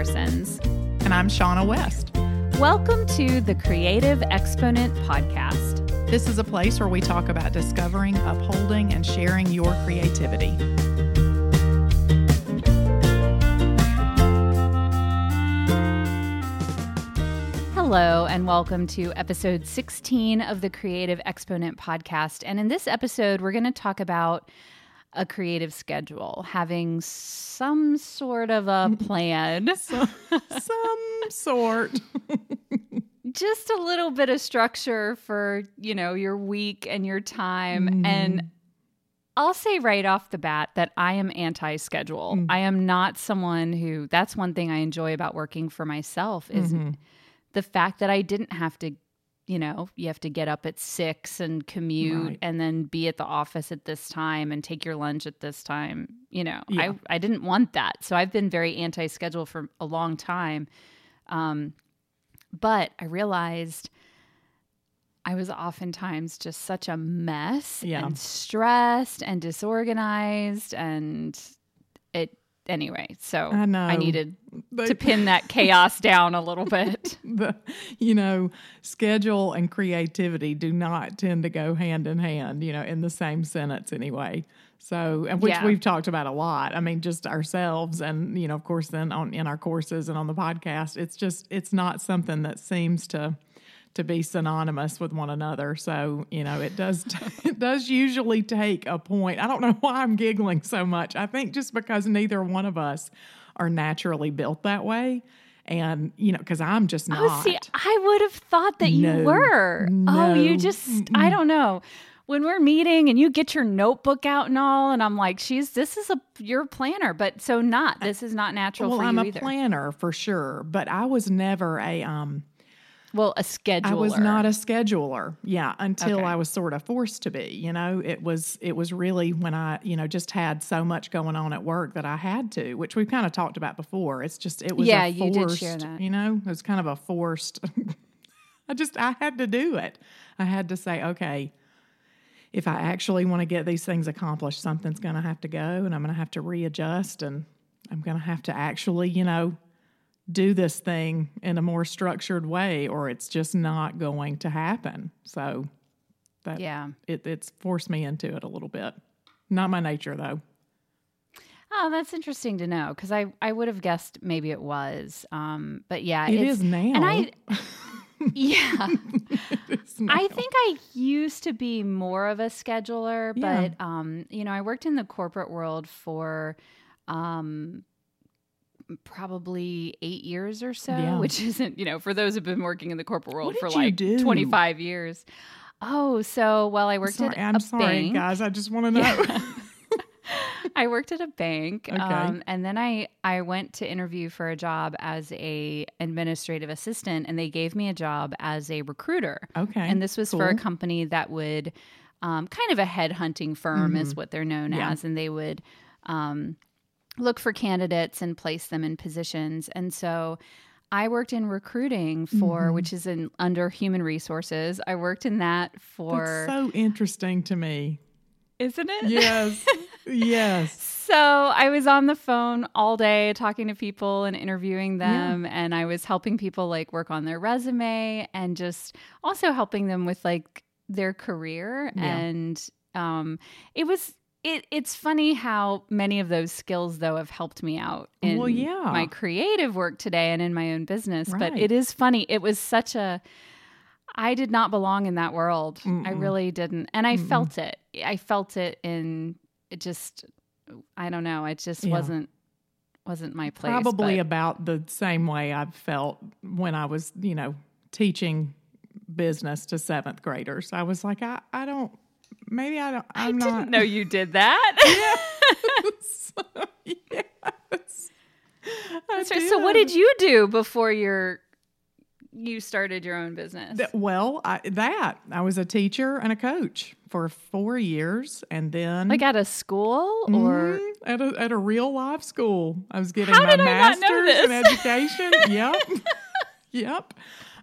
Parsons. And I'm Shaunna West. Welcome to the Creative Exponent Podcast. This is a place where we talk about discovering, upholding, and sharing your creativity. Hello, and welcome to episode 16 of the Creative Exponent podcast. And in this episode, we're going to talk about a creative schedule, having some sort of a plan, some sort. Just a little bit of structure for, you know, your week and your time. Mm. And I'll say right off the bat that I am anti schedule. Mm. I am not someone who, that's one thing I enjoy about working for myself is. Mm-hmm the fact that I didn't have to, you know, you have to get up at six and commute right. and then be at the office at this time and take your lunch at this time. You know, yeah. I, I didn't want that. So I've been very anti schedule for a long time. Um, but I realized I was oftentimes just such a mess yeah. and stressed and disorganized and it anyway, so I, know. I needed they, to pin that chaos down a little bit. The, you know, schedule and creativity do not tend to go hand in hand, you know, in the same sentence anyway. So, and which yeah. we've talked about a lot. I mean, just ourselves and, you know, of course, then on in our courses and on the podcast, it's just, it's not something that seems to, to be synonymous with one another. So, you know, it does it does usually take a point. I don't know why I'm giggling so much. I think just because neither one of us are naturally built that way. And, you know, because I'm just not. Oh, see, I would have thought that no, you were. No. Oh, you just—I don't know when we're meeting and you get your notebook out and all, and I'm like, she's this is a your planner, but so not. This is not natural. Well, I'm a either. planner for sure, but I was never a um well, a scheduler. I was not a scheduler. Yeah, until okay. I was sort of forced to be. You know, it was it was really when I, you know, just had so much going on at work that I had to, which we've kind of talked about before. It's just it was yeah, a forced, you did share that. You know, it was kind of a forced. I just I had to do it. I had to say, okay, if I actually want to get these things accomplished, something's going to have to go, and I'm going to have to readjust, and I'm going to have to actually, you know, do this thing in a more structured way or it's just not going to happen. So that yeah. it, it's forced me into it a little bit. Not my nature though. Oh, that's interesting to know because I, I would have guessed maybe it was. Um, but yeah, it is now. And I, yeah, I think I used to be more of a scheduler, yeah. but um, you know, I worked in the corporate world for um probably eight years or so, yeah. which isn't, you know, for those who've been working in the corporate world for like do? 25 years. Oh, so well, I worked sorry, at I'm a sorry, bank. guys. I just want to know. Yeah. I worked at a bank, okay. um, and then I I went to interview for a job as a administrative assistant, and they gave me a job as a recruiter. Okay, and this was cool. for a company that would um, kind of a head hunting firm, mm-hmm. is what they're known yeah. as, and they would um, look for candidates and place them in positions. And so I worked in recruiting for, mm-hmm. which is in under human resources. I worked in that for. That's so interesting to me. Isn't it? Yes. yes. So I was on the phone all day talking to people and interviewing them. Yeah. And I was helping people like work on their resume and just also helping them with like their career. Yeah. And um, it was it, it's funny how many of those skills though have helped me out in well, yeah. my creative work today and in my own business right. but it is funny it was such a i did not belong in that world Mm-mm. i really didn't and i Mm-mm. felt it i felt it in it just i don't know it just yeah. wasn't wasn't my place probably but. about the same way i've felt when i was you know teaching business to seventh graders i was like i, I don't maybe I don't. I'm I did not know you did that. yes. yes. That's right. So, what did you do before your you started your own business? well, I, that I was a teacher and a coach for four years, and then like at a school or mm, at a at a real life school. I was getting How my master's in education. yep, yep.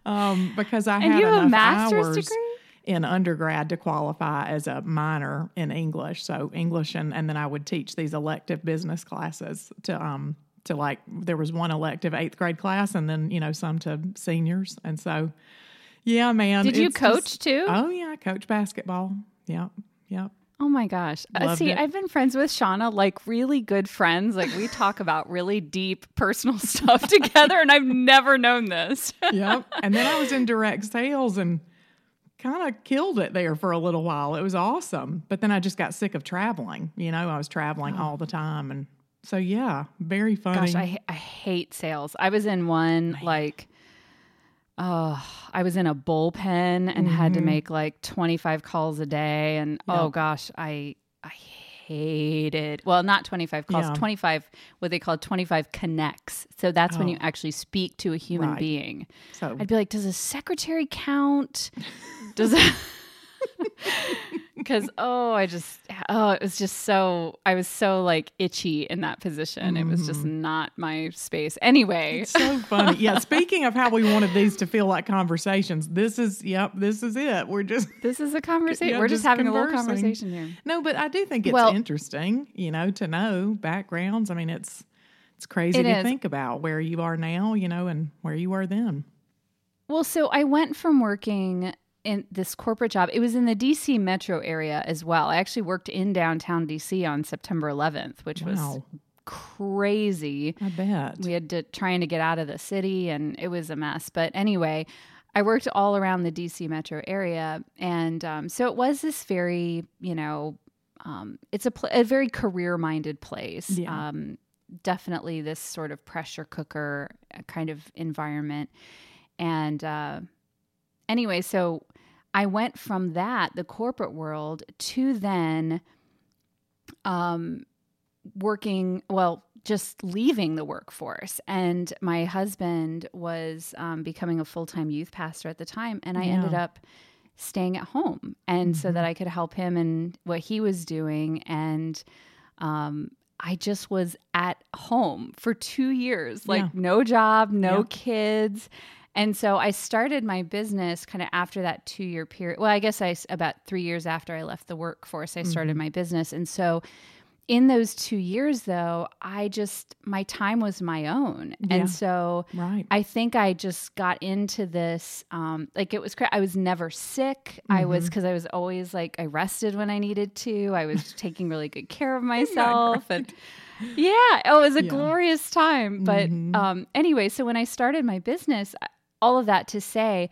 Um, because I and had you enough have a master's hours. degree in undergrad to qualify as a minor in English. So English, and, and then I would teach these elective business classes to um to like there was one elective eighth grade class and then you know some to seniors and so yeah man did you coach just, too oh yeah i coach basketball yep yep Oh my gosh. Uh, see, it. I've been friends with Shaunna, like really good friends. Like we talk about really deep personal stuff together, and I've never known this. yep. And then I was in direct sales and kind of killed it there for a little while. It was awesome. But then I just got sick of traveling. You know, I was traveling oh. all the time. And so, yeah, very funny. Gosh, I, I hate sales. I was in one Man. like, oh, I was in a bullpen and mm-hmm. had to mm-hmm. make like 25 calls a day. And yep. oh gosh, I, I hated, well, not 25 calls, yeah. 25, what they call 25 connects. So that's oh. when you actually speak to a human right. being. So I'd be like, does a secretary count? Does because oh i just oh it was just so i was so like itchy in that position mm-hmm. it was just mm-hmm. not my space anyway it's so funny yeah speaking of how we wanted these to feel like conversations this is yep this is it we're just this is a conversation yeah, we're just, just having conversing. a little conversation here no but i do think it's well, interesting you know to know backgrounds i mean it's it's crazy it to is. think about where you are now you know and where you were then well so i went from working in this corporate job. It was in the DC metro area as well. I actually worked in downtown DC on September 11th, which wow. was crazy. I bet. We had to trying to get out of the city and it was a mess. But anyway, I worked all around the DC metro area. And um, so it was this very, you know, um, it's a, pl- a very career minded place. Yeah. Um, definitely this sort of pressure cooker kind of environment. And uh, anyway, so I went from that, the corporate world, to then um, working, well, just leaving the workforce. And my husband was um, becoming a full time youth pastor at the time. And I yeah. ended up staying at home. And mm-hmm. so that mm-hmm. I could help him in what he was doing. And um, I just was at home for two years, like yeah. no job, no yeah. kids. And so I started my business kind of after that two year period. Well, I guess I about three years after I left the workforce, I started mm-hmm. my business. And so in those two years though i just my time was my own yeah. and so right. i think i just got into this um like it was cra- i was never sick mm-hmm. i was because mm-hmm. i was always like i rested when i needed to i was taking really good care of myself and yeah oh, it was a yeah. glorious time but mm-hmm. um anyway so when i started my business all of that to say,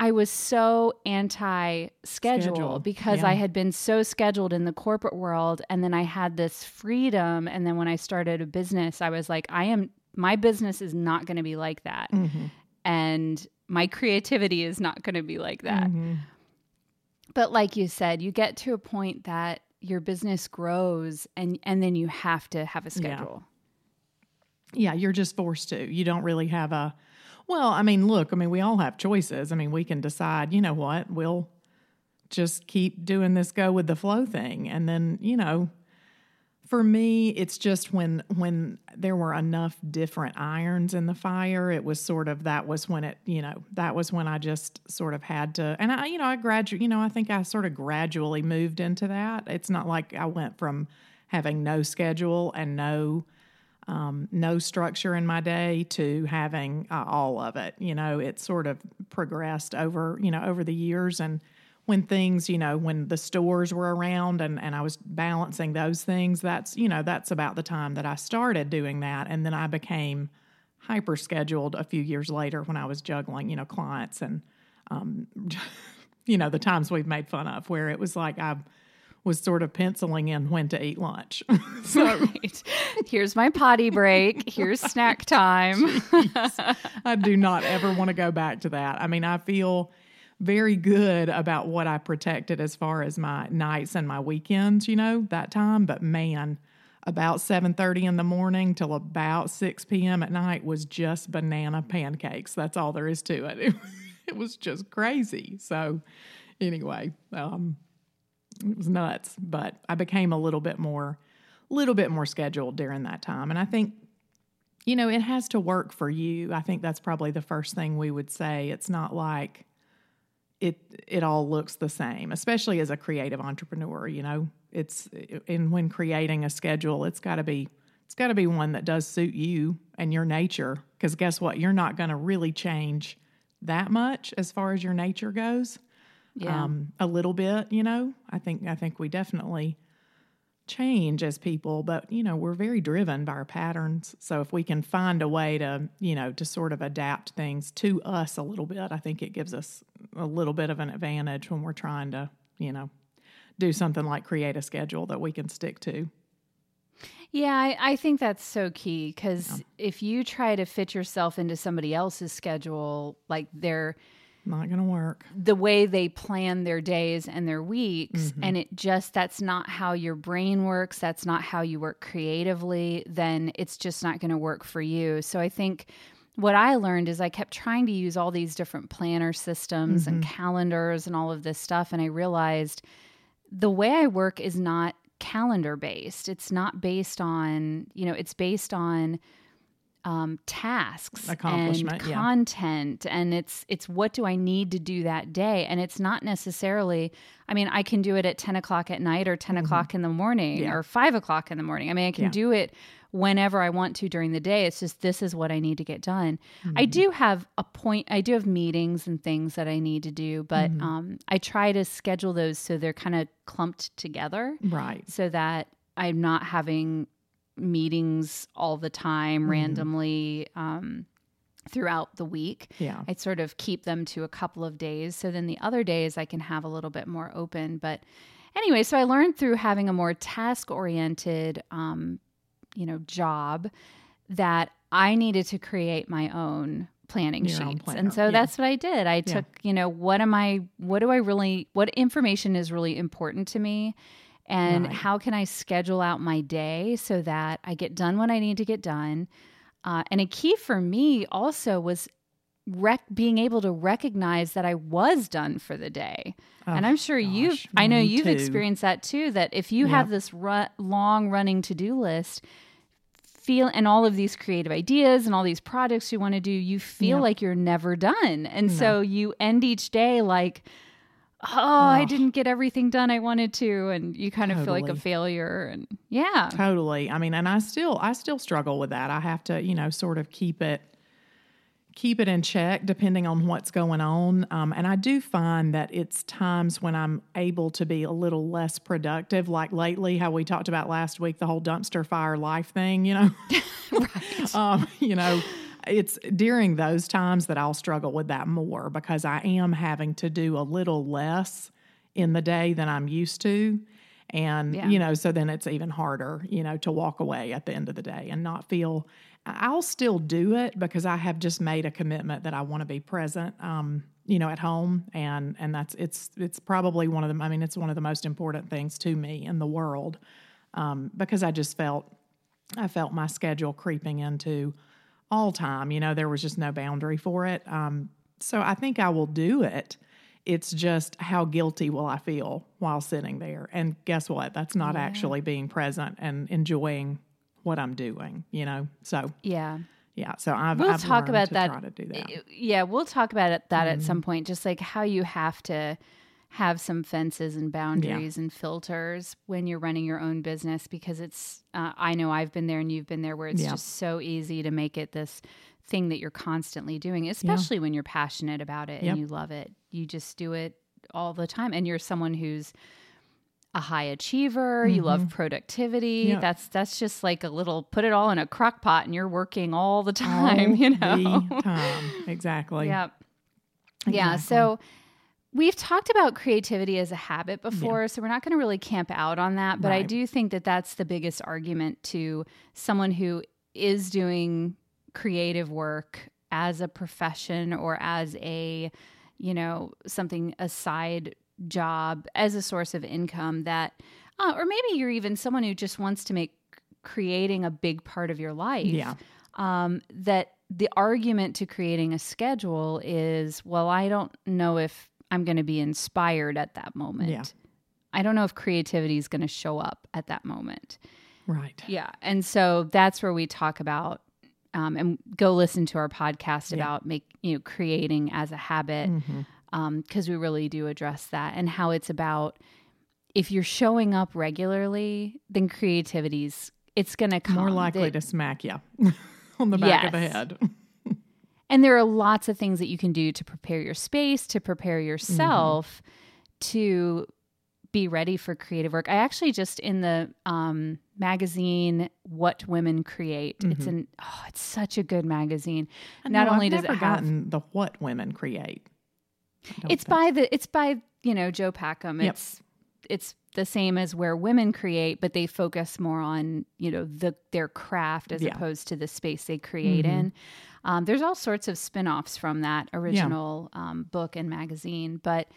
I was so anti schedule because yeah. I had been so scheduled in the corporate world. And then I had this freedom. And then when I started a business, I was like, I am, my business is not going to be like that. Mm-hmm. And my creativity is not going to be like that. Mm-hmm. But like you said, you get to a point that your business grows and, and then you have to have a schedule. Yeah. yeah, you're just forced to. You don't really have a, well, I mean, look, I mean, we all have choices. I mean, we can decide, you know what, we'll just keep doing this go with the flow thing. And then, you know, for me, it's just when when there were enough different irons in the fire, it was sort of that was when it, you know, that was when I just sort of had to and I, you know, I gradually, you know, I think I sort of gradually moved into that. It's not like I went from having no schedule and no um, no structure in my day to having uh, all of it. You know, it sort of progressed over, you know, over the years. And when things, you know, when the stores were around and, and I was balancing those things, that's, you know, that's about the time that I started doing that. And then I became hyper scheduled a few years later when I was juggling, you know, clients and, um, you know, the times we've made fun of where it was like I was sort of penciling in when to eat lunch. so right. here's my potty break. Here's snack time. I do not ever want to go back to that. I mean, I feel very good about what I protected as far as my nights and my weekends, you know, that time, but man, about 7:30 in the morning till about 6 p.m. at night was just banana pancakes. That's all there is to it. It, it was just crazy. So anyway, um, it was nuts, but I became a little bit more little bit more scheduled during that time. And I think you know, it has to work for you. I think that's probably the first thing we would say. It's not like it it all looks the same, especially as a creative entrepreneur, you know. It's in when creating a schedule, it's got to be it's got to be one that does suit you, and your nature. Because guess what? You're not going to really change that much as far as your nature goes. Yeah. Um, a little bit, you know. I think I think we definitely change as people, but you know, we're very driven by our patterns. So if we can find a way to, you know, to sort of adapt things to us a little bit, I think it gives us a little bit of an advantage when we're trying to, you know, do something like create a schedule that we can stick to. Yeah, I, I think that's so key because yeah. if you try to fit yourself into somebody else's schedule, like they're not going to work. The way they plan their days and their weeks, mm-hmm. and it just that's not how your brain works. That's not how you work creatively. Then it's just not going to work for you. So I think what I learned is I kept trying to use all these different planner systems mm-hmm. and calendars and all of this stuff. And I realized the way I work is not calendar based. It's not based on, you know, it's based on um, tasks and content yeah. and it's it's what do i need to do that day and it's not necessarily i mean i can do it at 10 o'clock at night or 10 mm-hmm. o'clock in the morning yeah. or 5 o'clock in the morning i mean i can yeah. do it whenever i want to during the day it's just this is what i need to get done mm-hmm. i do have a point i do have meetings and things that i need to do but mm-hmm. um, i try to schedule those so they're kind of clumped together right so that i'm not having meetings all the time mm-hmm. randomly um, throughout the week. Yeah. I sort of keep them to a couple of days. So then the other days I can have a little bit more open. But anyway, so I learned through having a more task oriented, um, you know, job that I needed to create my own planning Your sheets. And so yeah. that's what I did. I took, you know, what am I, what do I really, what information is really important to me? And right. how can I schedule out my day so that I get done when I need to get done. Uh, and a key for me also was rec- being able to recognize that I was done for the day. Oh, and I'm sure gosh, you've, I know you've too. experienced that too, that if you yep. have this long running to do list, feel and all of these creative ideas and all these projects you want to do, you feel yep. like you're never done. And no. so you end each day like, oh, oh, I didn't get everything done I wanted to and you kind of totally. feel like a failure and yeah. Totally. I mean, and I still I still struggle with that. I have to, you know, sort of keep it keep it in check depending on what's going on. Um, and I do find that it's times when I'm able to be a little less productive, like lately, how we talked about last week, the whole dumpster fire life thing, you know? right. um, you know, it's during those times that I'll struggle with that more because I am having to do a little less in the day than I'm used to. And, yeah. you know, so then it's even harder, you know, to walk away at the end of the day and not feel. I'll still do it because I have just made a commitment that I want to be present, um, you know, at home, and and that's it's it's probably one of the. I mean, it's one of the most important things to me in the world um, because I just felt I felt my schedule creeping into all time. You know, there was just no boundary for it. Um, so I think I will do it. It's just how guilty will I feel while sitting there? And guess what? That's not yeah. actually being present and enjoying what I'm doing, you know? So, yeah. Yeah, so I've we'll I've talk about that. that. Yeah, we'll talk about it, that mm-hmm. at some point. Just like how you have to have some fences and boundaries yeah. and filters when you're running your own business because it's uh, i know i've been there and you've been there where it's yeah. just so easy to make it this thing that you're constantly doing especially yeah. when you're passionate about it yep. and you love it you just do it all the time and you're someone who's a high achiever mm-hmm. you love mm-hmm. productivity yep. that's that's just like a little put it all in a crock pot and you're working all the time all you know time. exactly yep exactly. yeah so We've talked about creativity as a habit before, yeah. so we're not going to really camp out on that. But right. I do think that that's the biggest argument to someone who is doing creative work as a profession or as a, you know, something aside job as a source of income that, uh, or maybe you're even someone who just wants to make creating a big part of your life. Yeah. Um, that the argument to creating a schedule is, well, I don't know if I'm going to be inspired at that moment. Yeah. I don't know if creativity is going to show up at that moment. Right. Yeah. And so that's where we talk about um, and go listen to our podcast yeah. about make you know creating as a habit because mm-hmm. um, we really do address that and how it's about if you're showing up regularly, then creativity's it's going to come more likely to smack you. on the back yes. of the head. And there are lots of things that you can do to prepare your space, to prepare yourself mm-hmm. to be ready for creative work. I actually just in the um, magazine What Women Create. Mm-hmm. It's an oh, it's such a good magazine. Not only I've does it have the What Women Create. It's think. by the it's by you know Jo Packham. Yep. It's it's the same as where women create, but they focus more on you know the their craft as yeah. opposed to the space they create mm-hmm. in. Um, there's all sorts of spin-offs from that original yeah. um, book and magazine, but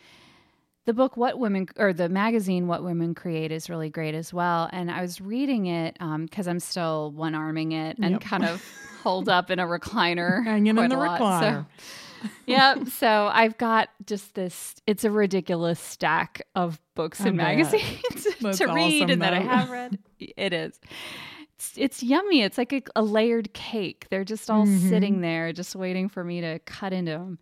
the book what women or the magazine what women create is really great as well and i was reading it because um, i'm still one arming it and yep. kind of holed up in a recliner hanging in the recliner so, yeah so i've got just this it's a ridiculous stack of books I and magazines to read and though. that i have read. It is. It's, it's yummy. It's like a, a layered cake. They're just all mm-hmm. sitting there just waiting for me to cut into them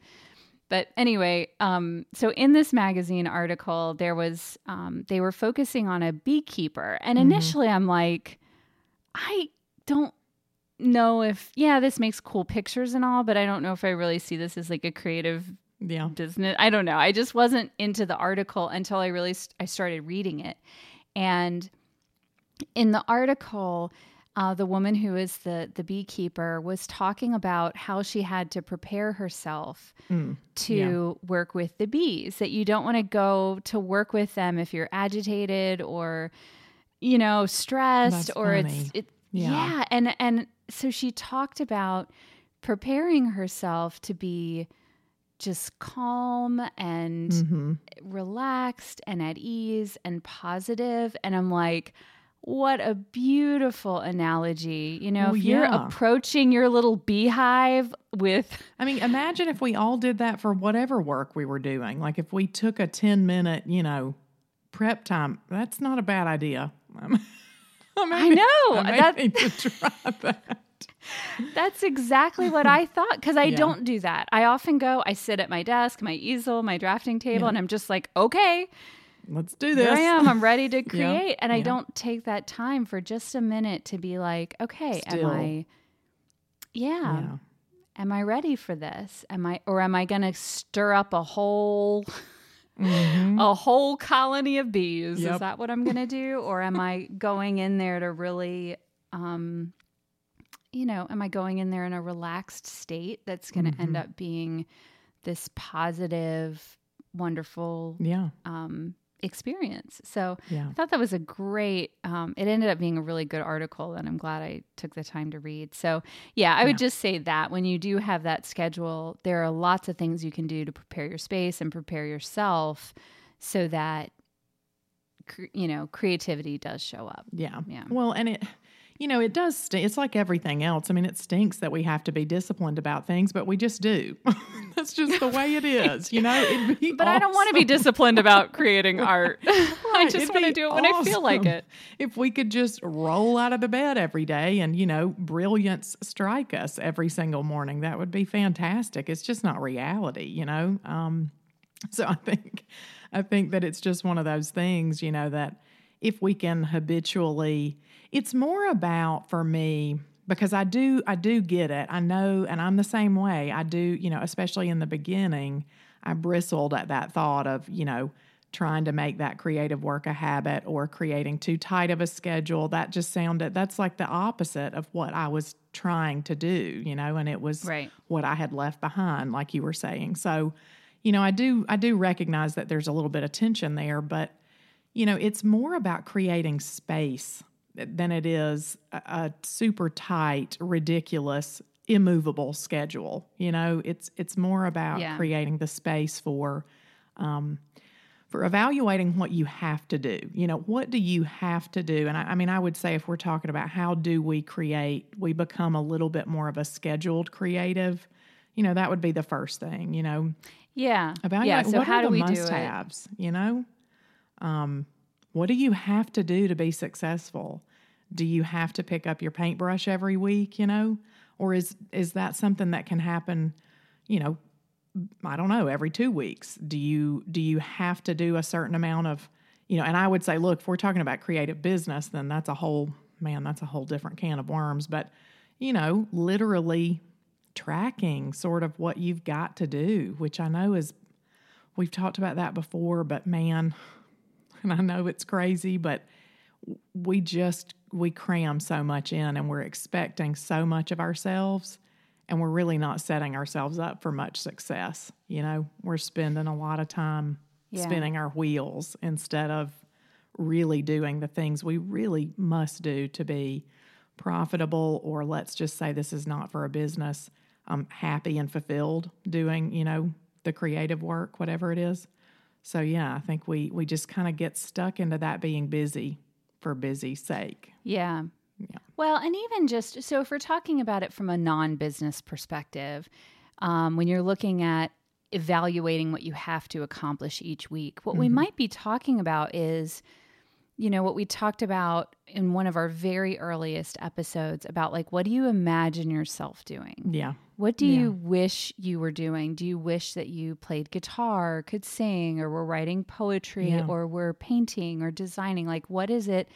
but anyway, um, so in this magazine article, there was um, they were focusing on a beekeeper, and mm-hmm. initially I'm like, I don't know if yeah, this makes cool pictures and all, but I don't know if I really see this as like a creative yeah. business. I don't know. I just wasn't into the article until I really st- I started reading it, and in the article uh, the woman who is the the beekeeper was talking about how she had to prepare herself mm, to yeah. work with the bees. That you don't want to go to work with them if you're agitated or you know stressed That's or funny. it's it, yeah. yeah. And and so she talked about preparing herself to be just calm and mm-hmm. relaxed and at ease and positive and I'm like what a beautiful analogy. You know, if you're approaching your little beehive with. I mean, imagine if we all did that for whatever work we were doing. Like if we took a 10 minute, you know, prep time, that's not a bad idea. I know. I need to try that. That's exactly what I thought because I yeah. don't do that. I often go, I sit at my desk, my easel, my drafting table, yeah. and I'm just like, okay, let's do this. Here I am. I'm ready to create. yeah. And I don't take that time for just a minute to be like, okay, Still. am I, yeah. yeah. Am I ready for this? Am I, or am I going to stir up a whole, mm-hmm. a whole colony of bees? Yep. Is that what I'm going to do? or am I going in there to really, um, you know, am I going in there in a relaxed state that's going to mm-hmm. end up being this positive, wonderful, yeah, um, experience. So yeah. I thought that was a great, um, it ended up being a really good article and I'm glad I took the time to read. So yeah, I yeah. would just say that when you do have that schedule, there are lots of things you can do to prepare your space and prepare yourself so that, you know, creativity does show up. Yeah. Yeah. Well, and it, you know, it does. St- it's like everything else. I mean, it stinks that we have to be disciplined about things, but we just do. That's just the way it is. You know. but awesome. I don't want to be disciplined about creating art. right. I just want to do it when awesome I feel like it. If we could just roll out of the bed every day and you know, brilliance strike us every single morning, that would be fantastic. It's just not reality. You know. Um, so I think, I think that it's just one of those things. You know that if we can habitually it's more about for me because I do I do get it. I know and I'm the same way. I do, you know, especially in the beginning, I bristled at that thought of, you know, trying to make that creative work a habit or creating too tight of a schedule. That just sounded that's like the opposite of what I was trying to do, you know, and it was right. what I had left behind like you were saying. So, you know, I do I do recognize that there's a little bit of tension there, but you know, it's more about creating space than it is a, a super tight, ridiculous, immovable schedule. You know, it's it's more about yeah. creating the space for um, for evaluating what you have to do. You know, what do you have to do? And I, I, mean, I would say if we're talking about how do we create, we become a little bit more of a scheduled creative. You know, that would be the first thing. You know, yeah, evaluate yeah. So what how are the do we must-haves. You know, um, what do you have to do to be successful? Do you have to pick up your paintbrush every week, you know? Or is is that something that can happen, you know, I don't know, every 2 weeks? Do you do you have to do a certain amount of, you know, and I would say, look, if we're talking about creative business, then that's a whole man, that's a whole different can of worms, but you know, literally tracking sort of what you've got to do, which I know is, we've talked about that before, but man, and I know it's crazy, but we just, we cram so much in and we're expecting so much of ourselves and we're really not setting ourselves up for much success. You know, we're spending a lot of time yeah. spinning our wheels instead of really doing the things we really must do to be profitable, or let's just say this is not for a business, I'm happy and fulfilled doing, you know, the creative work, whatever it is. So yeah, I think we we just kind of get stuck into that being busy for busy sake. Yeah. Yeah. Well, and even just so if we're talking about it from a non-business perspective, um, when you're looking at evaluating what you have to accomplish each week, what mm-hmm. we might be talking about is you know, what we talked about in one of our very earliest episodes about like, what do you imagine yourself doing? Yeah. What do yeah. you wish you were doing? Do you wish that you played guitar, could sing, or were writing poetry, yeah. or were painting or designing? Like, what is it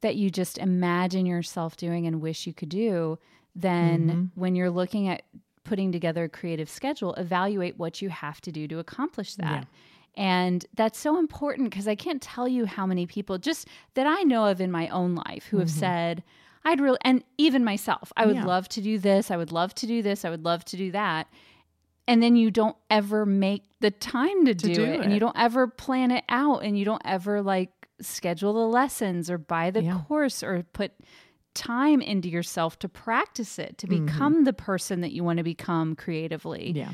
that you just imagine yourself doing and wish you could do? Then, mm-hmm. when you're looking at putting together a creative schedule, evaluate what you have to do to accomplish that. Yeah. And that's so important because I can't tell you how many people just that I know of in my own life who have mm-hmm. said, I'd really, and even myself, I would yeah. love to do this. I would love to do this. I would love to do that. And then you don't ever make the time to, to do, do it, it, and you don't ever plan it out and you don't ever like schedule the lessons or buy the yeah. course or put time into yourself to practice it, to mm-hmm. become mm-hmm. the person that you want to become creatively. Yeah.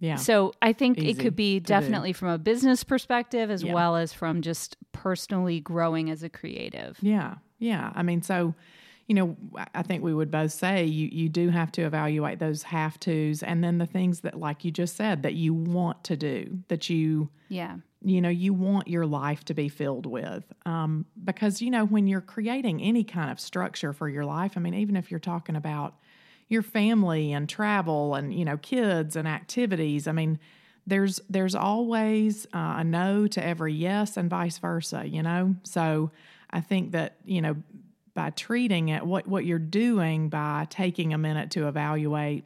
Yeah. So I think Easy it could be definitely do. from a business perspective as yeah. well as from just personally growing as a creative. Yeah. Yeah. I mean, so you know, I think we would both say you you do have to evaluate those have tos and then the things that like you just said that you want to do that you Yeah. You know, you want your life to be filled with. Um, because, you know, when you're creating any kind of structure for your life, I mean, even if you're talking about your family and travel and you know kids and activities. I mean there's there's always uh, a no to every yes and vice versa you know? So i think that you know by treating it what what you're doing by taking a minute to evaluate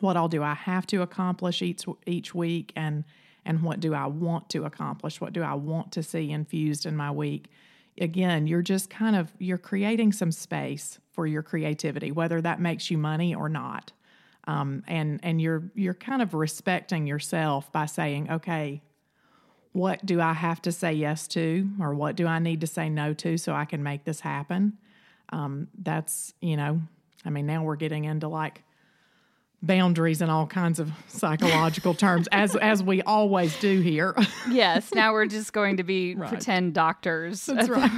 what all do i have to accomplish each each week and and what do i want to accomplish? What do i want to see infused in my week again, you're just kind of you're creating some space for your creativity, whether that makes you money or not. Um, and and you're you're kind of respecting yourself by saying, okay, what do I have to say yes to, or what do I need to say no to, so I can make this happen? Um, that's you know, I mean, now we're getting into like boundaries and all kinds of psychological terms as as we always do here. yes, now we're just going to be right. pretend doctors. That's right.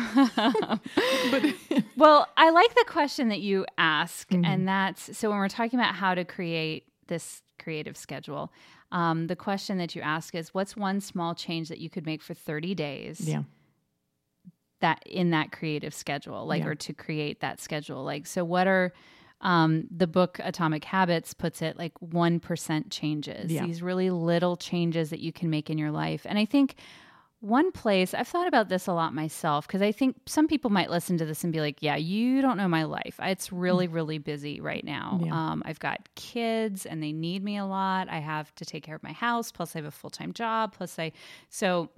but well, I like the question that you ask mm-hmm. and that's so when we're talking about how to create this creative schedule, um, the question that you ask is what's one small change that you could make for 30 days? Yeah. That in that creative schedule, like yeah. or to create that schedule. Like so what are um, the book Atomic Habits puts it like 1% changes, yeah. these really little changes that you can make in your life. And I think one place I've thought about this a lot myself because I think some people might listen to this and be like, yeah, you don't know my life. It's really, mm. really busy right now. Yeah. Um, I've got kids and they need me a lot. I have to take care of my house, plus, I have a full time job, plus, I so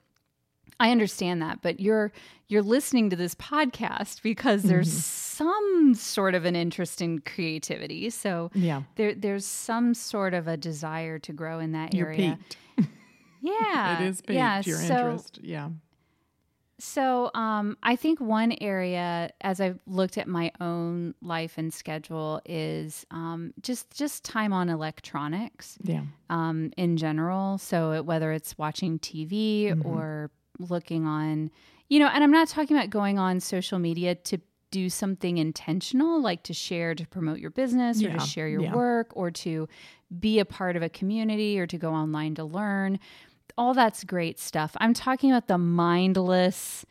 I understand that, but you're you're listening to this podcast because there's mm-hmm. some sort of an interest in creativity. So yeah, there there's some sort of a desire to grow in that you're area. Peaked. Yeah, it is peaked. Yeah, your so, interest. Yeah. So um, I think one area, as I've looked at my own life and schedule, is um, just just time on electronics. Yeah. Um, in general, so whether it's watching TV mm-hmm. or looking on, you know, and I'm not talking about going on social media to do something intentional, like to share to promote your business or yeah. to share your yeah. work or to be a part of a community or to go online to learn. All that's great stuff. I'm talking about the mindless,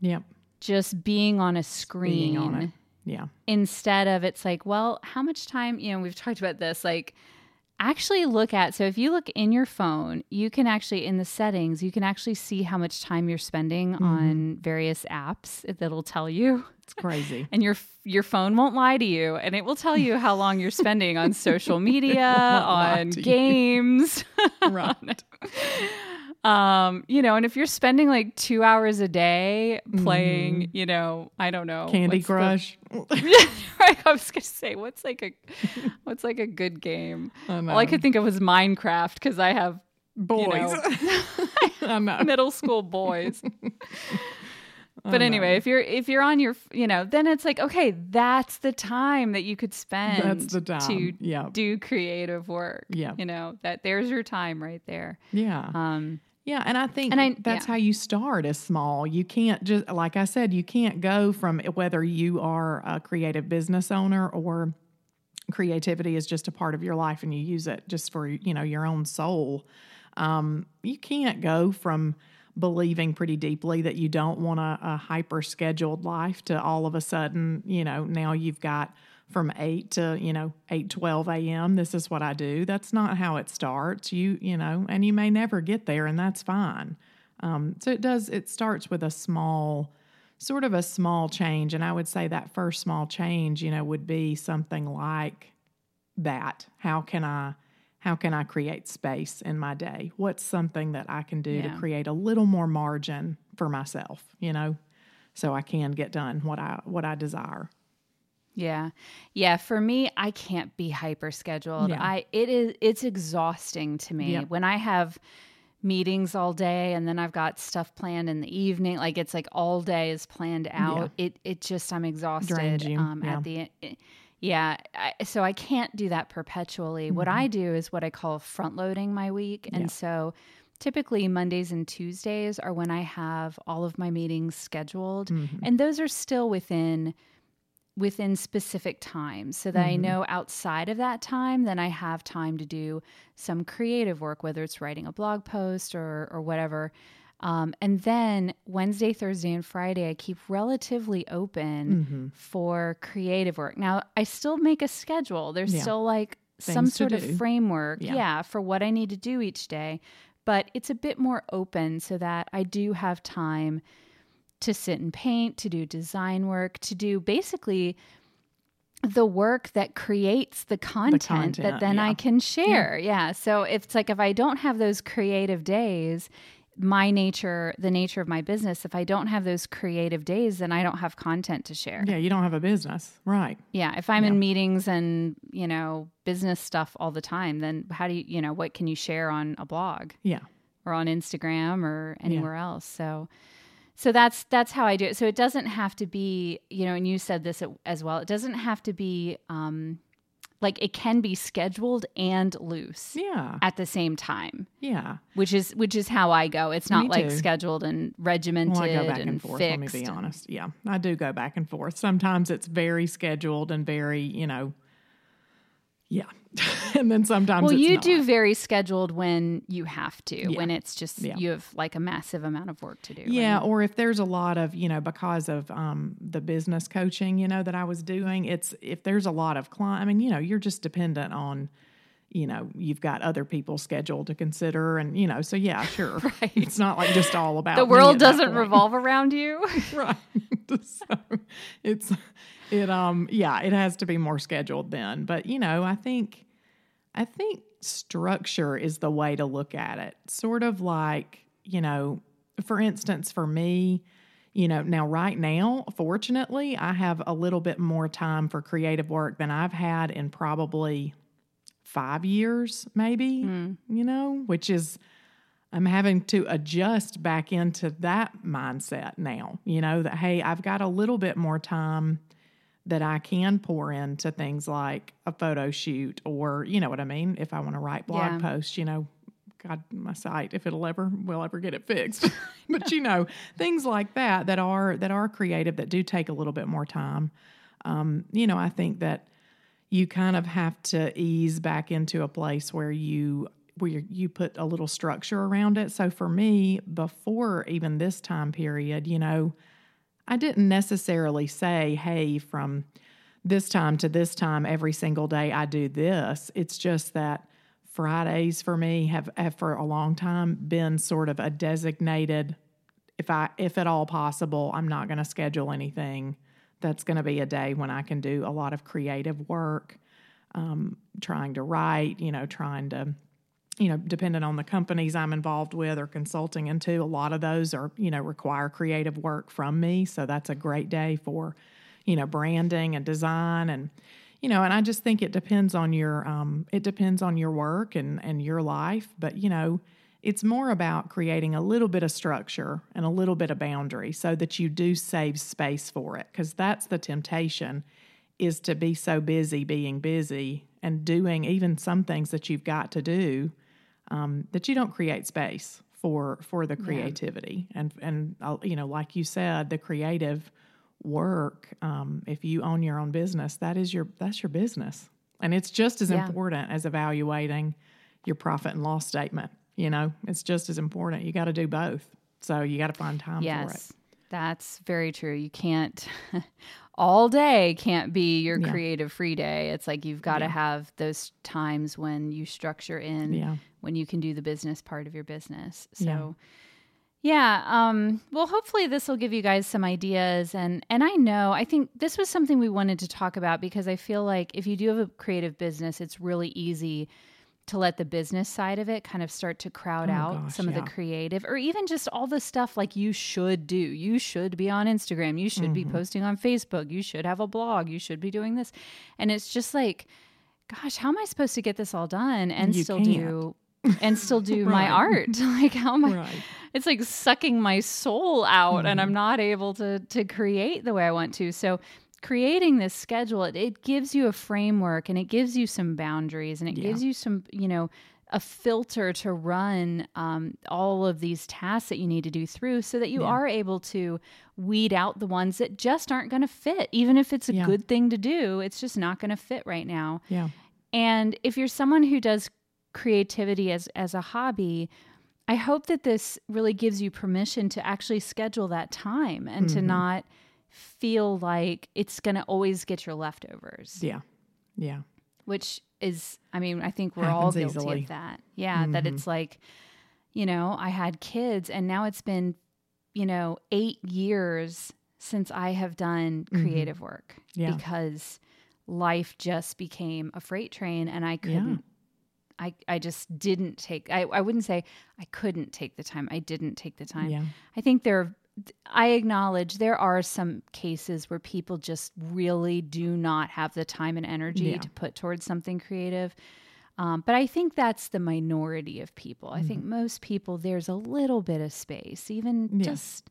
yep. just being on a screen. On yeah. Instead of it's like, well, how much time, you know, we've talked about this, like, actually look at so if you look in your phone you can actually in the settings you can actually see how much time you're spending mm-hmm. on various apps that'll tell you. It's crazy. And your your phone won't lie to you and it will tell you how long you're spending on social media on games. Right um, you know, and if you're spending like two hours a day playing, mm. you know, I don't know, Candy Crush. The, I was gonna say, what's like a, what's like a good game? I All I could think of was Minecraft because I have boys, you know, middle school boys. but anyway, if you're if you're on your, you know, then it's like okay, that's the time that you could spend. That's the time to yeah. do creative work. Yeah, you know that there's your time right there. Yeah. Um, yeah, and I think and I, that's yeah. how you start as small. You can't just like I said, you can't go from whether you are a creative business owner or creativity is just a part of your life and you use it just for you know your own soul. Um, you can't go from believing pretty deeply that you don't want a, a hyper scheduled life to all of a sudden, you know, now you've got from 8 to you know 8 12 a.m this is what i do. That's not how it starts. You you know and you may never get there and that's fine. Um, so it does it starts with a small sort of a small change and i would say that first small change you know would be something like that. How can i how can i create space in my day? What's something that i can do yeah. to create a little more margin for myself you know so i can get done what i what i desire yeah. Yeah, for me I can't be hyper scheduled. Yeah. I it is it's exhausting to me when I have meetings all day and then I've got stuff planned in the evening like it's like all day is planned out. Yeah. It it just I'm exhausted um yeah. at the yeah, I, so I can't do that perpetually. Mm-hmm. What I do is what I call front loading my week. And so typically Mondays and Tuesdays are when I have all of my meetings scheduled. Mm-hmm. And those are still within within specific times so that mm-hmm. I know outside of that time, then I have time to do some creative work, whether it's writing a blog post or, or whatever. Um, and then Wednesday, Thursday, and Friday, I keep relatively open mm-hmm. for creative work. Now, I still make a schedule. There's yeah. still like Things some sort of framework, yeah. yeah, for what I need to do each day, but it's a bit more open so that I do have time to sit and paint, to do design work, to do basically the work that creates the content, the content that then yeah. I can share. Yeah. yeah. So it's like if I don't have those creative days, my nature, the nature of my business, if I don't have those creative days, then I don't have content to share. Yeah, you don't have a business. Right. Yeah. If I'm yeah. in meetings and, you know, business stuff all the time, then how do you, you know, what can you share on a blog? Yeah. Or on Instagram or anywhere else. So, so that's that's how I do it. So it doesn't have to be, you know, and you said this as well. It doesn't have to be um, like it can be scheduled and loose. Yeah. At the same time. Yeah. Which is which is how I go. It's not me like too. scheduled and regimented well, I go back and, and forth. Fixed. Let me be honest. Yeah, I do go back and forth. Sometimes it's very scheduled and very, you know, yeah. and then sometimes well you not. do very scheduled when you have to yeah. when it's just yeah. you have like a massive amount of work to do yeah right? or if there's a lot of you know because of um, the business coaching you know that i was doing it's if there's a lot of client i mean you know you're just dependent on you know you've got other people scheduled to consider and you know so yeah sure right. it's not like just all about the world doesn't revolve around you right so it's it um yeah it has to be more scheduled then but you know i think i think structure is the way to look at it sort of like you know for instance for me you know now right now fortunately i have a little bit more time for creative work than i've had in probably five years maybe mm. you know which is I'm having to adjust back into that mindset now, you know, that, hey, I've got a little bit more time that I can pour into things like a photo shoot or, you know what I mean? If I want to write blog yeah. posts, you know, God, my site, if it'll ever, will ever get it fixed. but you know, things like that, that are, that are creative, that do take a little bit more time. Um, you know, I think that you kind of have to ease back into a place where you where you put a little structure around it. So for me, before even this time period, you know, I didn't necessarily say, hey, from this time to this time every single day I do this. It's just that Fridays for me have, have for a long time been sort of a designated if I if at all possible, I'm not going to schedule anything. That's going to be a day when I can do a lot of creative work, um, trying to write, you know, trying to, you know, depending on the companies I'm involved with or consulting into, a lot of those are, you know, require creative work from me. So that's a great day for, you know, branding and design and, you know, and I just think it depends on your um, it depends on your work and and your life. But you know, it's more about creating a little bit of structure and a little bit of boundary so that you do save space for it. Because that's the temptation is to be so busy being busy and doing even some things that you've got to do um, that you don't create space for for the creativity. Yeah. and and uh, you know like you said the creative work um, if you own your own business that is your that's your business. And it's just as yeah. important as evaluating your profit and loss statement you know? It's just as important. You got to do both. So you got to find time yes, for it. That's very true. You can't all day can't be your yeah. creative free day it's like you've got to yeah. have those times when you structure in yeah. when you can do the business part of your business so yeah. Um, well, hopefully this will give you guys some ideas, and and I know I think this was something we wanted to talk about because I feel like if you do have a creative business, it's really easy to let the business side of it kind of start to crowd oh, out gosh, some yeah. of the creative or even just all the stuff like you should do. You should be on Instagram. You should mm-hmm. be posting on Facebook. You should have a blog. You should be doing this. And it's just like, gosh, how am I supposed to get this all done and you still can't. do and still do right. my art? like how am I right. it's like sucking my soul out mm-hmm. and I'm mm-hmm. not able to to create the way I want to. So creating this schedule it, it gives you a framework and it gives you some boundaries and it yeah. gives you some you know a filter to run um, all of these tasks that you need to do through so that you yeah. are able to weed out the ones that just aren't going to fit even if it's a yeah. good thing to do it's just not going to fit right now yeah and if you're someone who does creativity as as a hobby i hope that this really gives you permission to actually schedule that time and mm-hmm. to not feel like it's going to always get your leftovers. Yeah. Yeah. Which is, I mean, I think we're Happens all guilty easily. of that. Yeah. Mm-hmm. That it's like, you know, I had kids and now it's been, you know, eight years since I have done mm-hmm. creative mm-hmm. work yeah. because life just became a freight train and I couldn't. Yeah. I, I just didn't take I, I wouldn't say I couldn't take the time. I didn't take the time. Yeah. I think there I acknowledge there are some cases where people just really do not have the time and energy yeah. to put towards something creative. Um, but I think that's the minority of people. Mm-hmm. I think mm-hmm. most people, there's a little bit of space, even yeah. just,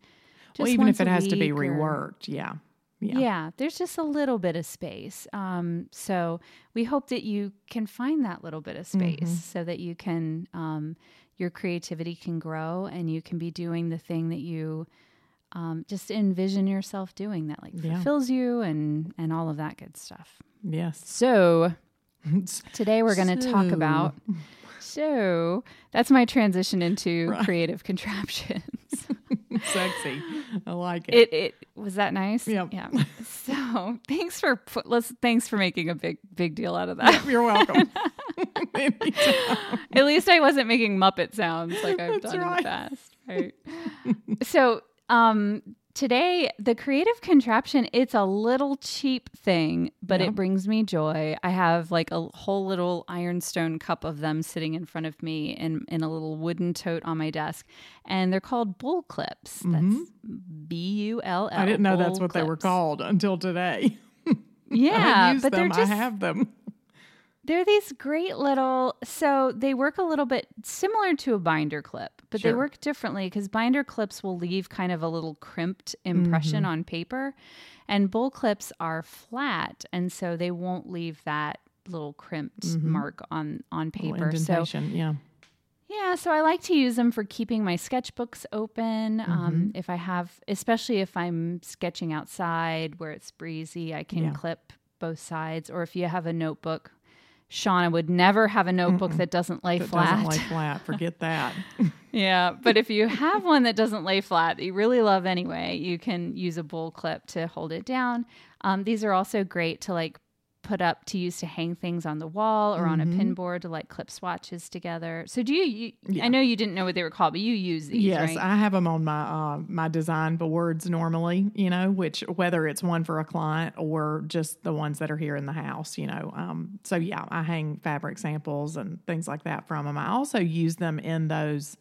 just. Well, even if it has to be reworked, or, yeah. yeah. Yeah. there's just a little bit of space. Um, so we hope that you can find that little bit of space mm-hmm. so that you can, um, your creativity can grow and you can be doing the thing that you um, just envision yourself doing that like yeah. fulfills you and and all of that good stuff yes so today we're going to so. talk about so that's my transition into right. creative contraptions sexy i like it. it it was that nice yep. yeah so thanks for let's thanks for making a big big deal out of that yep, you're welcome at least i wasn't making muppet sounds like i've that's done right. in the past right so um, today the creative contraption it's a little cheap thing but yeah. it brings me joy i have like a whole little ironstone cup of them sitting in front of me in, in a little wooden tote on my desk and they're called bull clips mm-hmm. that's b-u-l-l i didn't know that's what clips. they were called until today yeah but them. they're just i have them they're these great little so they work a little bit similar to a binder clip but sure. they work differently because binder clips will leave kind of a little crimped impression mm-hmm. on paper and bull clips are flat and so they won't leave that little crimped mm-hmm. mark on on paper so yeah yeah, so I like to use them for keeping my sketchbooks open. Um, mm-hmm. Um, if I have, especially if I'm sketching outside where it's breezy, I can yeah. clip both sides. Or if you have a notebook Shaunna would never have a notebook Mm-mm. that doesn't lay that flat. Doesn't lay flat. Forget that. yeah, but if you have one that doesn't lay flat that you really love anyway, you can use a bull clip to hold it down. Um, these are also great to like put up to use to hang things on the wall or mm-hmm. on a mm-hmm. pin board to like clip swatches together. So do you, you yeah. I know you didn't know what they were called, but you use these, Yes, right? I have them on my uh, my design boards normally, you know, which whether it's one for a client or just the ones that are here in the house, you know. Um, so yeah, I hang fabric samples and things like that from them. I also use them in those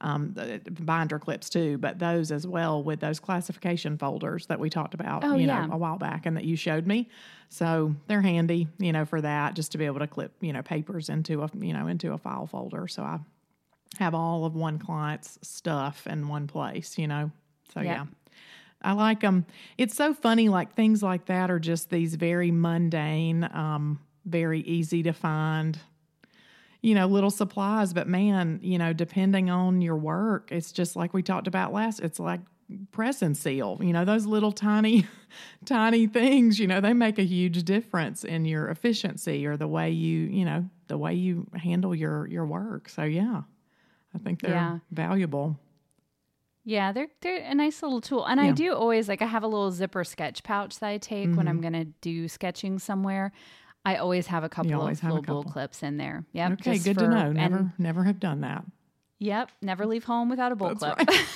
um, binder clips too, but those as well with those classification folders that we talked about, oh, you yeah. know, a while back and that you showed me. So they're handy, you know, for that, just to be able to clip, you know, papers into a, you know, into a file folder. So I have all of one client's stuff in one place, you know. So yeah. I like them. It's so funny, like things like that are just these very mundane, um, very easy to find you know, little supplies. But man, you know, depending on your work, it's just like we talked about last, it's like press and seal. You know, those little tiny, tiny things, you know, they make a huge difference in your efficiency or the way you, you know, the way you handle your your work. So yeah, I think they're yeah. valuable. Yeah, they're they're a nice little tool. And yeah. I do always like I have a little zipper sketch pouch that I take mm-hmm. when I'm gonna do sketching somewhere. I always have a couple of little bull clips in there. Yep. Okay, good for, to know. Never, and, never have done that. Yep. Never leave home without a bull That's clip. Right.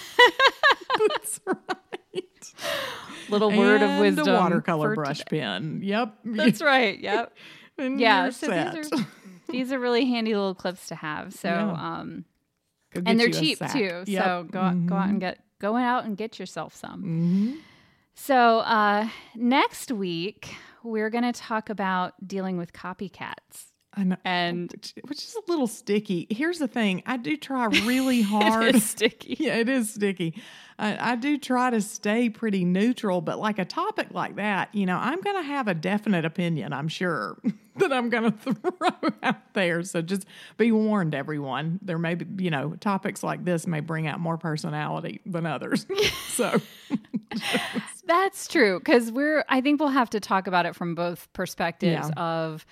That's right. Little word and of wisdom. The watercolor brush today. pen. Yep. That's right. Yep. yeah. So set. these are these are really handy little clips to have. So yeah. um, and they're cheap too. Yep. So go mm-hmm. go out and get go out and get yourself some. Mm-hmm. So uh, next week we're going to talk about dealing with copycats. And which, which, is a little sticky. Here's the thing: I do try really hard. it is sticky. Yeah, it is sticky. I, I, do try to stay pretty neutral, but like a topic like that, you know, I'm going to have a definite opinion. I'm sure that I'm going to throw out there. So just be warned, everyone. There may be, you know, topics like this may bring out more personality than others. so. That's true because we're. I think we'll have to talk about it from both perspectives yeah. of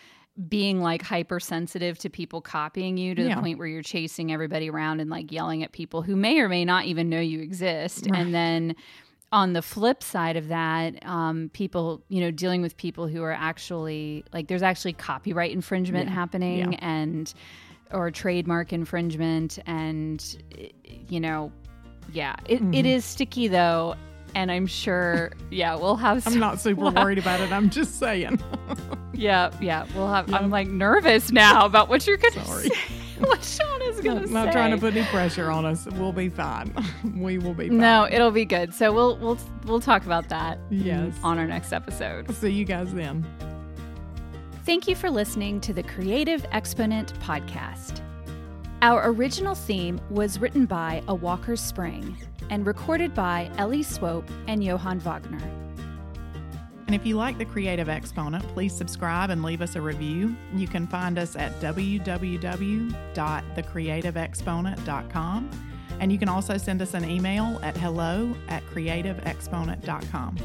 being like hypersensitive to people copying you to yeah. the point where you're chasing everybody around and like yelling at people who may or may not even know you exist, right. and then on the flip side of that, um, people, you know, dealing with people who are actually like there's actually copyright infringement yeah. happening yeah. and or trademark infringement and you know yeah it, mm-hmm. it is sticky though and I'm sure, yeah, we'll have. Some, I'm not super we'll worried about it. I'm just saying. yeah, yeah, we'll have. Yep. I'm like nervous now about what you're gonna Sorry. say. what Sean is gonna not, say. Not trying to put any pressure on us. We'll be fine. we will be. Fine. No, it'll be good. So we'll we'll we'll talk about that. Yes. On our next episode. See you guys then. Thank you for listening to the Creative Exponent podcast. Our original theme was written by A Walker's Spring and recorded by Ellie Swope and Johann Wagner. And if you like The Creative Exponent, please subscribe and leave us a review. You can find us at www.thecreativeexponent.com. And you can also send us an email at hello at creativeexponent.com.